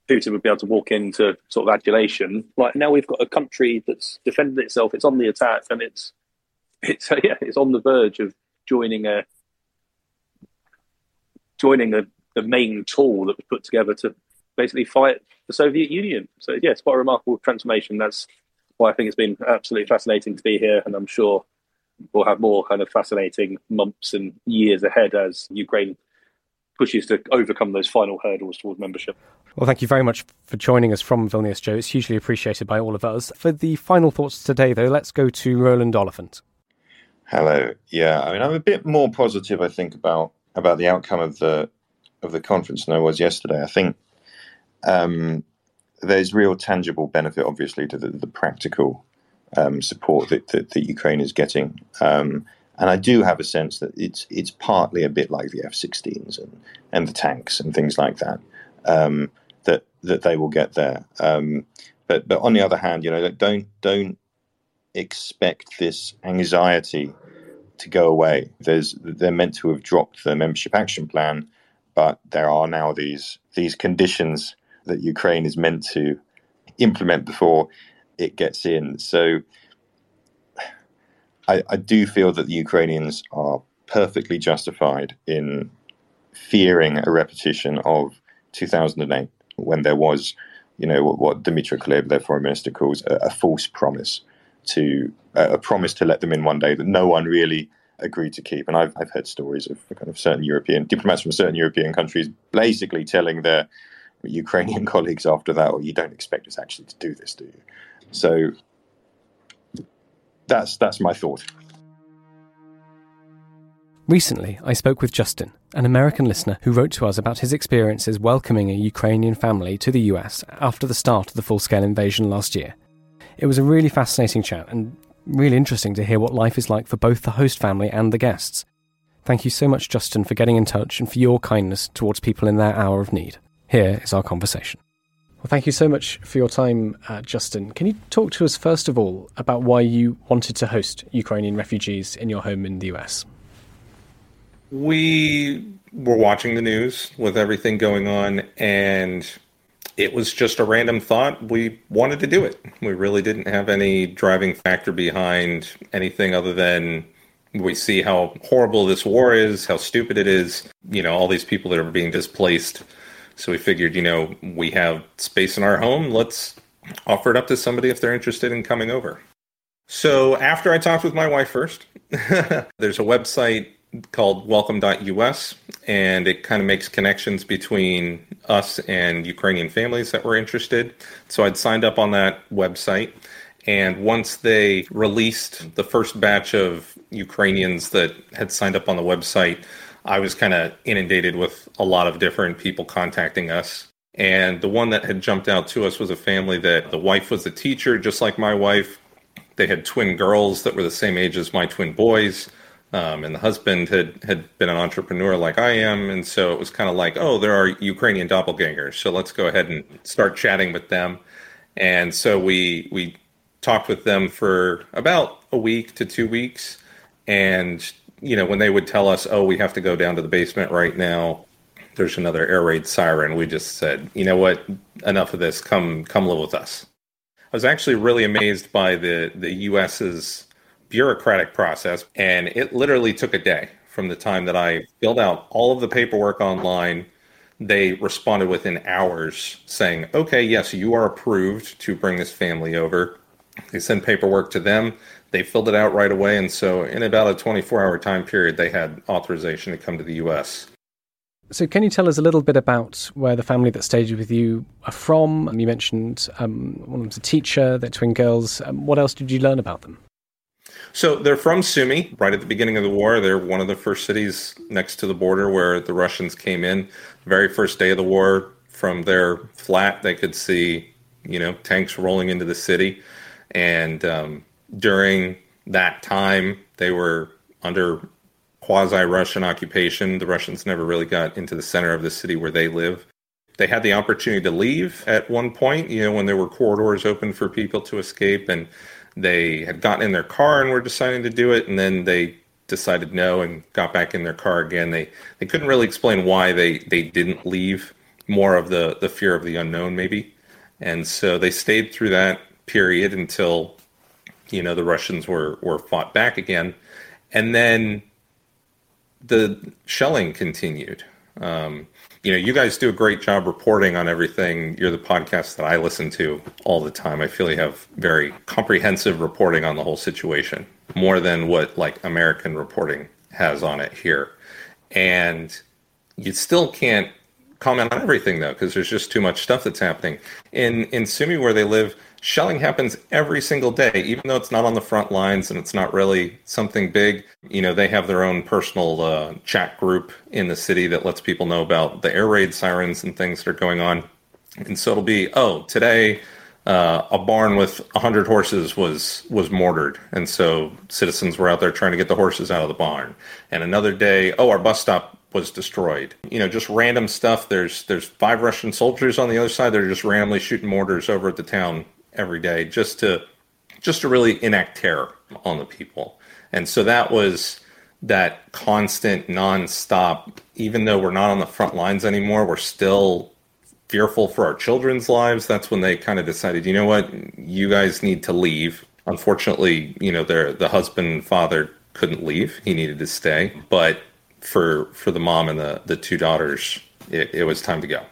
Speaker 6: Putin would be able to walk into sort of adulation. Like now, we've got a country that's defended itself; it's on the attack, and it's it's yeah, it's on the verge of joining a joining a, the main tool that was put together to basically fight the Soviet Union. So yeah, it's quite a remarkable transformation. That's why I think it's been absolutely fascinating to be here, and I'm sure we'll have more kind of fascinating months and years ahead as Ukraine pushes to overcome those final hurdles towards membership.
Speaker 2: Well, thank you very much for joining us from Vilnius, Joe. It's hugely appreciated by all of us. For the final thoughts today, though, let's go to Roland Oliphant.
Speaker 8: Hello. Yeah, I mean, I'm a bit more positive, I think, about about the outcome of the of the conference than I was yesterday. I think um, there's real tangible benefit, obviously, to the, the practical um, support that, that, that, Ukraine is getting. Um, and I do have a sense that it's it's partly a bit like the F-16s and, and the tanks and things like that um, that that they will get there. Um, but but on the other hand, you know, don't don't expect this anxiety to go away. There's they're meant to have dropped the membership action plan, but there are now these these conditions that Ukraine is meant to implement before it gets in. So I, I do feel that the Ukrainians are perfectly justified in fearing a repetition of 2008 when there was, you know, what, what Dmytro Kuleba, their foreign minister, calls a, a false promise to a promise to let them in one day that no one really agreed to keep. And I've, I've heard stories of kind of certain European diplomats from certain European countries basically telling their Ukrainian colleagues after that, or you don't expect us actually to do this, do you? So that's that's my thought.
Speaker 2: Recently, I spoke with Justin, an American listener who wrote to us about his experiences welcoming a Ukrainian family to the US after the start of the full scale invasion last year. It was a really fascinating chat and really interesting to hear what life is like for both the host family and the guests. Thank you so much, Justin, for getting in touch and for your kindness towards people in their hour of need. Here is our conversation. Well, thank you so much for your time, uh, Justin. Can you talk to us, first of all, about why you wanted to host Ukrainian refugees in your home in the US?
Speaker 9: We were watching the news with everything going on, and it was just a random thought. We wanted to do it. We really didn't have any driving factor behind anything other than we see how horrible this war is, how stupid it is, you know, all these people that are being displaced so we figured, you know, we have space in our home. Let's offer it up to somebody if they're interested in coming over. So after I talked with my wife first, there's a website called welcome.us and it kind of makes connections between us and Ukrainian families that were interested. So I'd signed up on that website and once they released the first batch of Ukrainians that had signed up on the website, I was kind of inundated with a lot of different people contacting us. And the one that had jumped out to us was a family that the wife was a teacher, just like my wife. They had twin girls that were the same age as my twin boys. Um, and the husband had, had been an entrepreneur like I am. And so it was kind of like, oh, there are Ukrainian doppelgangers. So let's go ahead and start chatting with them. And so we, we talked with them for about a week to two weeks. And you know, when they would tell us, "Oh, we have to go down to the basement right now," there's another air raid siren. We just said, "You know what? Enough of this. Come, come live with us." I was actually really amazed by the the U.S.'s bureaucratic process, and it literally took a day from the time that I filled out all of the paperwork online. They responded within hours saying, okay, yes, you are approved to bring this family over. They sent paperwork to them. They filled it out right away. And so, in about a 24 hour time period, they had authorization to come to the US.
Speaker 2: So, can you tell us a little bit about where the family that stayed with you are from? And you mentioned um, one them's a teacher, they're twin girls. Um, what else did you learn about them?
Speaker 9: So they're from Sumy, right at the beginning of the war. They're one of the first cities next to the border where the Russians came in. very first day of the war, from their flat, they could see, you know, tanks rolling into the city. And um, during that time, they were under quasi Russian occupation. The Russians never really got into the center of the city where they live. They had the opportunity to leave at one point, you know, when there were corridors open for people to escape. And they had gotten in their car and were deciding to do it, and then they decided no and got back in their car again. They they couldn't really explain why they they didn't leave. More of the the fear of the unknown, maybe, and so they stayed through that period until you know the Russians were were fought back again, and then the shelling continued. Um, you know, you guys do a great job reporting on everything. You're the podcast that I listen to all the time. I feel you have very comprehensive reporting on the whole situation, more than what like American reporting has on it here. And you still can't comment on everything though, because there's just too much stuff that's happening. In in Sumy where they live, shelling happens every single day, even though it's not on the front lines and it's not really something big. You know, they have their own personal uh, chat group in the city that lets people know about the air raid sirens and things that are going on. And so it'll be, oh, today uh, a barn with 100 horses was was mortared and so citizens were out there trying to get the horses out of the barn and another day oh our bus stop was destroyed you know just random stuff there's there's five russian soldiers on the other side that are just randomly shooting mortars over at the town every day just to just to really enact terror on the people. And so that was that constant nonstop even though we're not on the front lines anymore, we're still fearful for our children's lives. That's when they kind of decided, you know what, you guys need to leave. Unfortunately, you know, their the husband and father couldn't leave. He needed to stay. But for for the mom and the, the two daughters, it, it was time to go.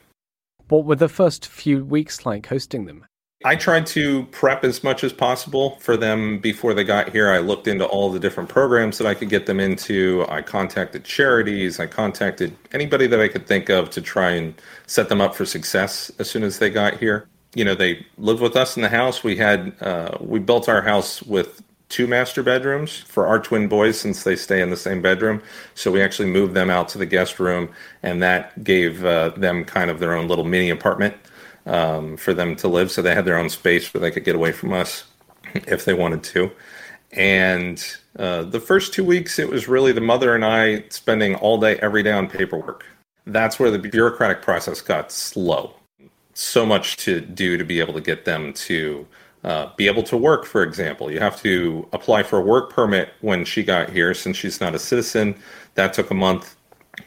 Speaker 2: What were the first few weeks like hosting them?
Speaker 9: I tried to prep as much as possible for them before they got here. I looked into all the different programs that I could get them into. I contacted charities. I contacted anybody that I could think of to try and set them up for success as soon as they got here. You know, they lived with us in the house. We had uh, we built our house with two master bedrooms for our twin boys since they stay in the same bedroom. So we actually moved them out to the guest room, and that gave uh, them kind of their own little mini apartment um, for them to live. So they had their own space where they could get away from us if they wanted to. And uh, the first two weeks, it was really the mother and I spending all day, every day on paperwork. That's where the bureaucratic process got slow. So much to do to be able to get them to uh, be able to work, for example. You have to apply for a work permit when she got here since she's not a citizen. That took a month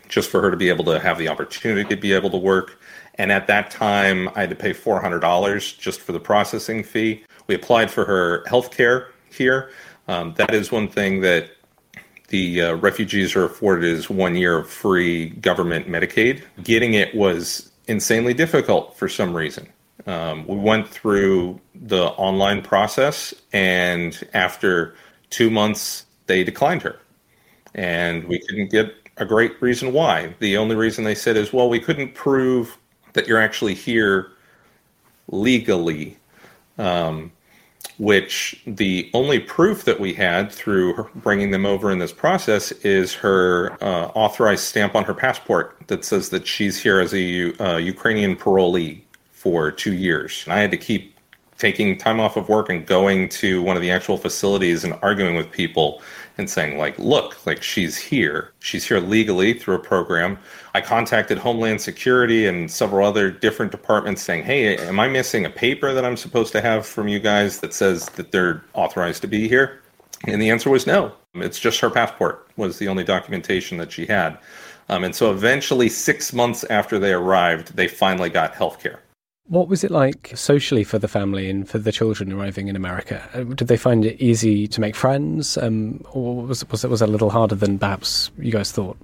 Speaker 9: just for her to be able to have the opportunity to be able to work. And at that time, I had to pay $400 just for the processing fee. We applied for her health care here. Um, that is one thing that the uh, refugees are afforded is one year of free government Medicaid. Getting it was insanely difficult for some reason. Um, we went through the online process, and after two months, they declined her. And we couldn't get a great reason why. The only reason they said is, well, we couldn't prove that you're actually here legally, um, which the only proof that we had through bringing them over in this process is her uh, authorized stamp on her passport that says that she's here as a uh, Ukrainian parolee for two years. And I had to keep taking time off of work and going to one of the actual facilities and arguing with people and saying like look like she's here. She's here legally through a program. I contacted homeland security and several other different departments saying hey am i missing a paper that i'm supposed to have from you guys that says that they're authorized to be here? And the answer was no. It's just her passport was the only documentation that she had. Um, and so eventually six months after they arrived they finally got health care
Speaker 2: What was it like socially for the family and for the children arriving in America? Uh, did they find it easy to make friends, um, or was, was it was it a little harder than perhaps you guys thought?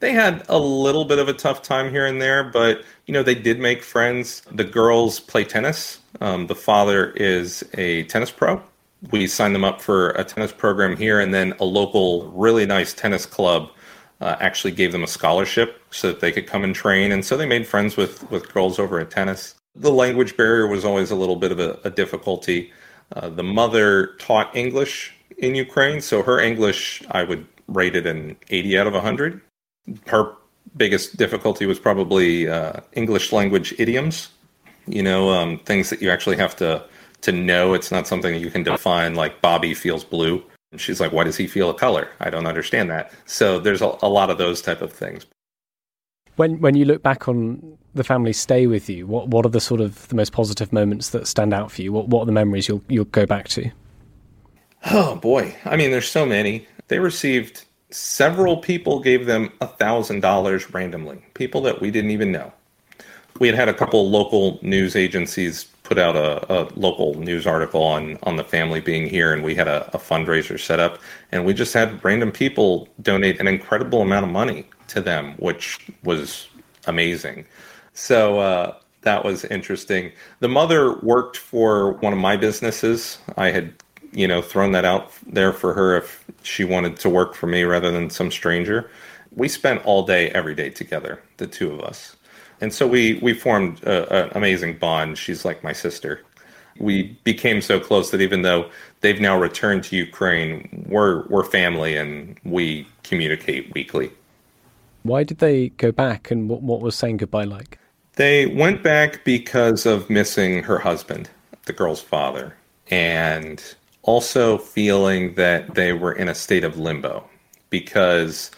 Speaker 9: They had a little bit of a tough time here and there, but you know they did make friends. The girls play tennis. Um, the father is a tennis pro. We signed them up for a tennis program here, and then a local, really nice tennis club uh, actually gave them a scholarship so that they could come and train. And so they made friends with with girls over at tennis. The language barrier was always a little bit of a, a difficulty. Uh, the mother taught English in Ukraine, so her English I would rate it an 80 out of 100 her biggest difficulty was probably uh, English language idioms. You know, um, things that you actually have to to know. It's not something that you can define. Like Bobby feels blue. And she's like, "Why does he feel a color? I don't understand that." So there's a, a lot of those type of things.
Speaker 2: When when you look back on the family stay with you, what what are the sort of the most positive moments that stand out for you? What what are the memories you'll you'll go back to?
Speaker 9: Oh boy, I mean, there's so many. They received several people gave them a thousand dollars randomly people that we didn't even know we had had a couple local news agencies put out a, a local news article on on the family being here and we had a, a, fundraiser set up and we just had random people donate an incredible amount of money to them which was amazing so uh, that was interesting the mother worked for one of my businesses i had you know, thrown that out there for her if she wanted to work for me rather than some stranger. We spent all day, every day together, the two of us. And so we, we formed an amazing bond. She's like my sister. We became so close that even though they've now returned to Ukraine, we're, we're family and we communicate weekly.
Speaker 2: Why did they go back and what, what was saying goodbye like?
Speaker 9: They went back because of missing her husband, the girl's father. And also feeling that they were in a state of limbo because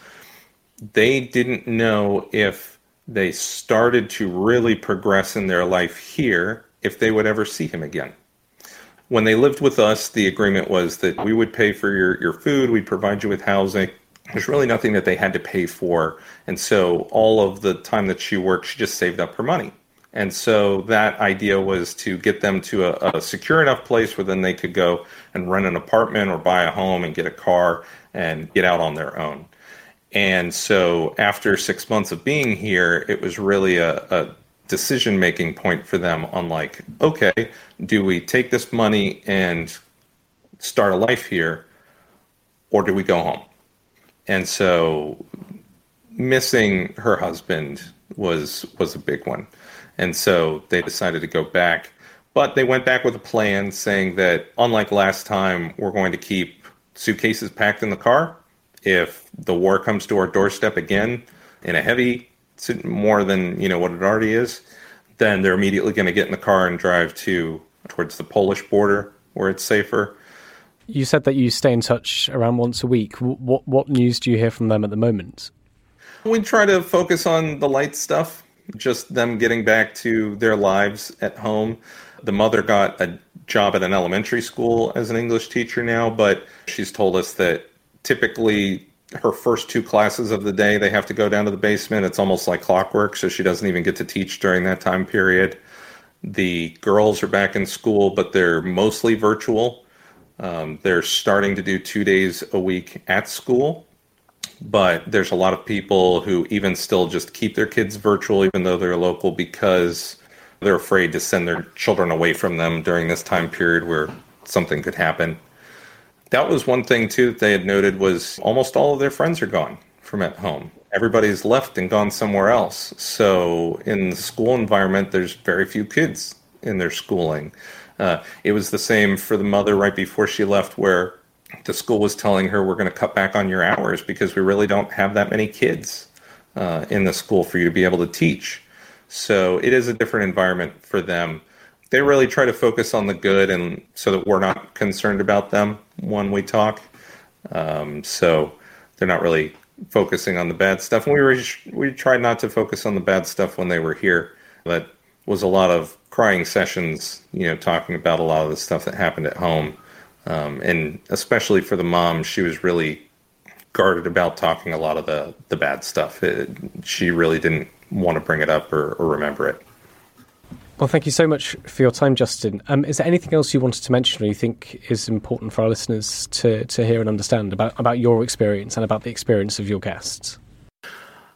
Speaker 9: they didn't know if they started to really progress in their life here if they would ever see him again. When they lived with us, the agreement was that we would pay for your, your food, we'd provide you with housing. There's really nothing that they had to pay for. And so all of the time that she worked, she just saved up her money. And so that idea was to get them to a, a, secure enough place where then they could go and rent an apartment or buy a home and get a car and get out on their own. And so after six months of being here, it was really a, a decision making point for them on like, okay, do we take this money and start a life here or do we go home? And so missing her husband was was a big one. And so they decided to go back. But they went back with a plan saying that, unlike last time, we're going to keep suitcases packed in the car. If the war comes to our doorstep again in a heavy, more than you know what it already is, then they're immediately going to get in the car and drive to towards the Polish border where it's safer.
Speaker 2: You said that you stay in touch around once a week. What what news do you hear from them at the moment?
Speaker 9: We try to focus on the light stuff just them getting back to their lives at home. The mother got a job at an elementary school as an English teacher now, but she's told us that typically her first two classes of the day they have to go down to the basement. It's almost like clockwork, so she doesn't even get to teach during that time period. The girls are back in school, but they're mostly virtual. Um, they're starting to do two days a week at school but there's a lot of people who even still just keep their kids virtual even though they're local because they're afraid to send their children away from them during this time period where something could happen. That was one thing too that they had noted was almost all of their friends are gone from at home. Everybody's left and gone somewhere else. So in the school environment there's very few kids in their schooling uh, it was the same for the mother right before she left where the school was telling her we're going to cut back on your hours because we really don't have that many kids uh, in the school for you to be able to teach. So it is a different environment for them. They really try to focus on the good, and so that we're not concerned about them when we talk. Um, so they're not really focusing on the bad stuff. And we were we tried not to focus on the bad stuff when they were here. That was a lot of crying sessions, you know, talking about a lot of the stuff that happened at home um, and especially for the mom, she was really guarded about talking a lot of the, the bad stuff. It, she really didn't want to bring it up or, or remember it.
Speaker 2: Well, thank you so much for your time, Justin. Um, is there anything else you wanted to mention or you think is important for our listeners to, to hear and understand about, about your experience and about the experience of your guests?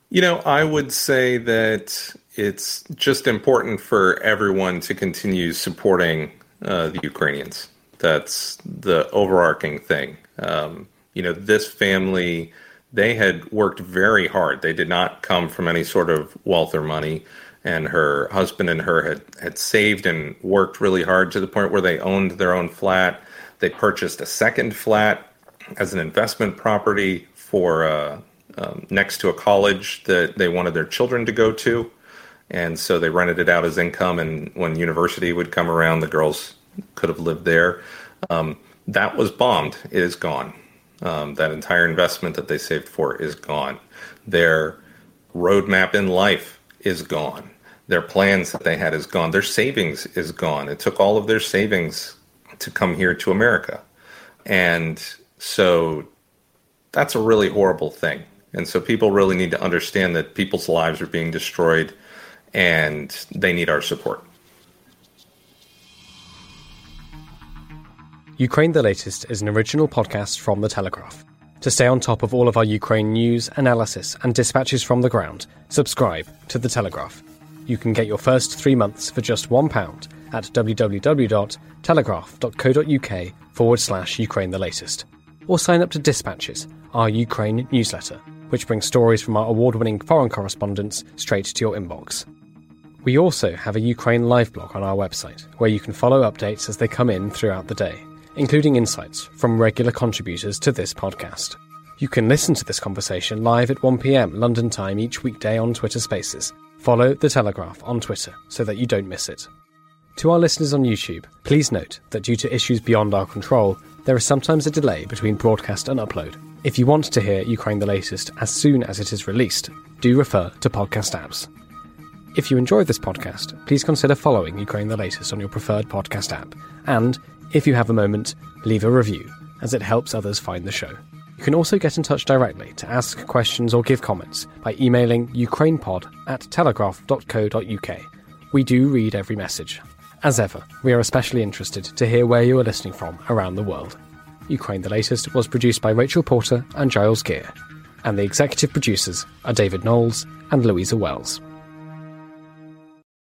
Speaker 9: You know, I would say that it's just important for everyone to continue supporting uh, the Ukrainians. That's the overarching thing. Um, you know, this family, they had worked very hard. They did not come from any sort of wealth or money. And her husband and her had, had saved and worked really hard to the point where they owned their own flat. They purchased a second flat as an investment property for uh, um, next to a college that they wanted their children to go to. And so they rented it out as income. And when university would come around, the girls could have lived there. Um, that was bombed. It is gone. Um, that entire investment that they saved for is gone. Their roadmap in life is gone. Their plans that they had is gone. Their savings is gone. It took all of their savings to come here to America. And so that's a really horrible thing. And so people really need to understand that people's lives are being destroyed and they need our support.
Speaker 2: Ukraine the Latest is an original podcast from The Telegraph. To stay on top of all of our Ukraine news, analysis, and dispatches from the ground, subscribe to The Telegraph. You can get your first three months for just £1 at www.telegraph.co.uk forward slash Ukraine the Latest. Or sign up to Dispatches, our Ukraine newsletter, which brings stories from our award winning foreign correspondents straight to your inbox. We also have a Ukraine live blog on our website, where you can follow updates as they come in throughout the day including insights from regular contributors to this podcast. You can listen to this conversation live at 1pm London time each weekday on Twitter Spaces. Follow The Telegraph on Twitter so that you don't miss it. To our listeners on YouTube, please note that due to issues beyond our control, there is sometimes a delay between broadcast and upload. If you want to hear Ukraine the latest as soon as it is released, do refer to podcast apps. If you enjoyed this podcast, please consider following Ukraine the latest on your preferred podcast app, and if you have a moment, leave a review, as it helps others find the show. You can also get in touch directly to ask questions or give comments by emailing ukrainepod at telegraph.co.uk. We do read every message. As ever, we are especially interested to hear where you are listening from around the world. Ukraine the Latest was produced by Rachel Porter and Giles Gear, and the executive producers are David Knowles and Louisa Wells.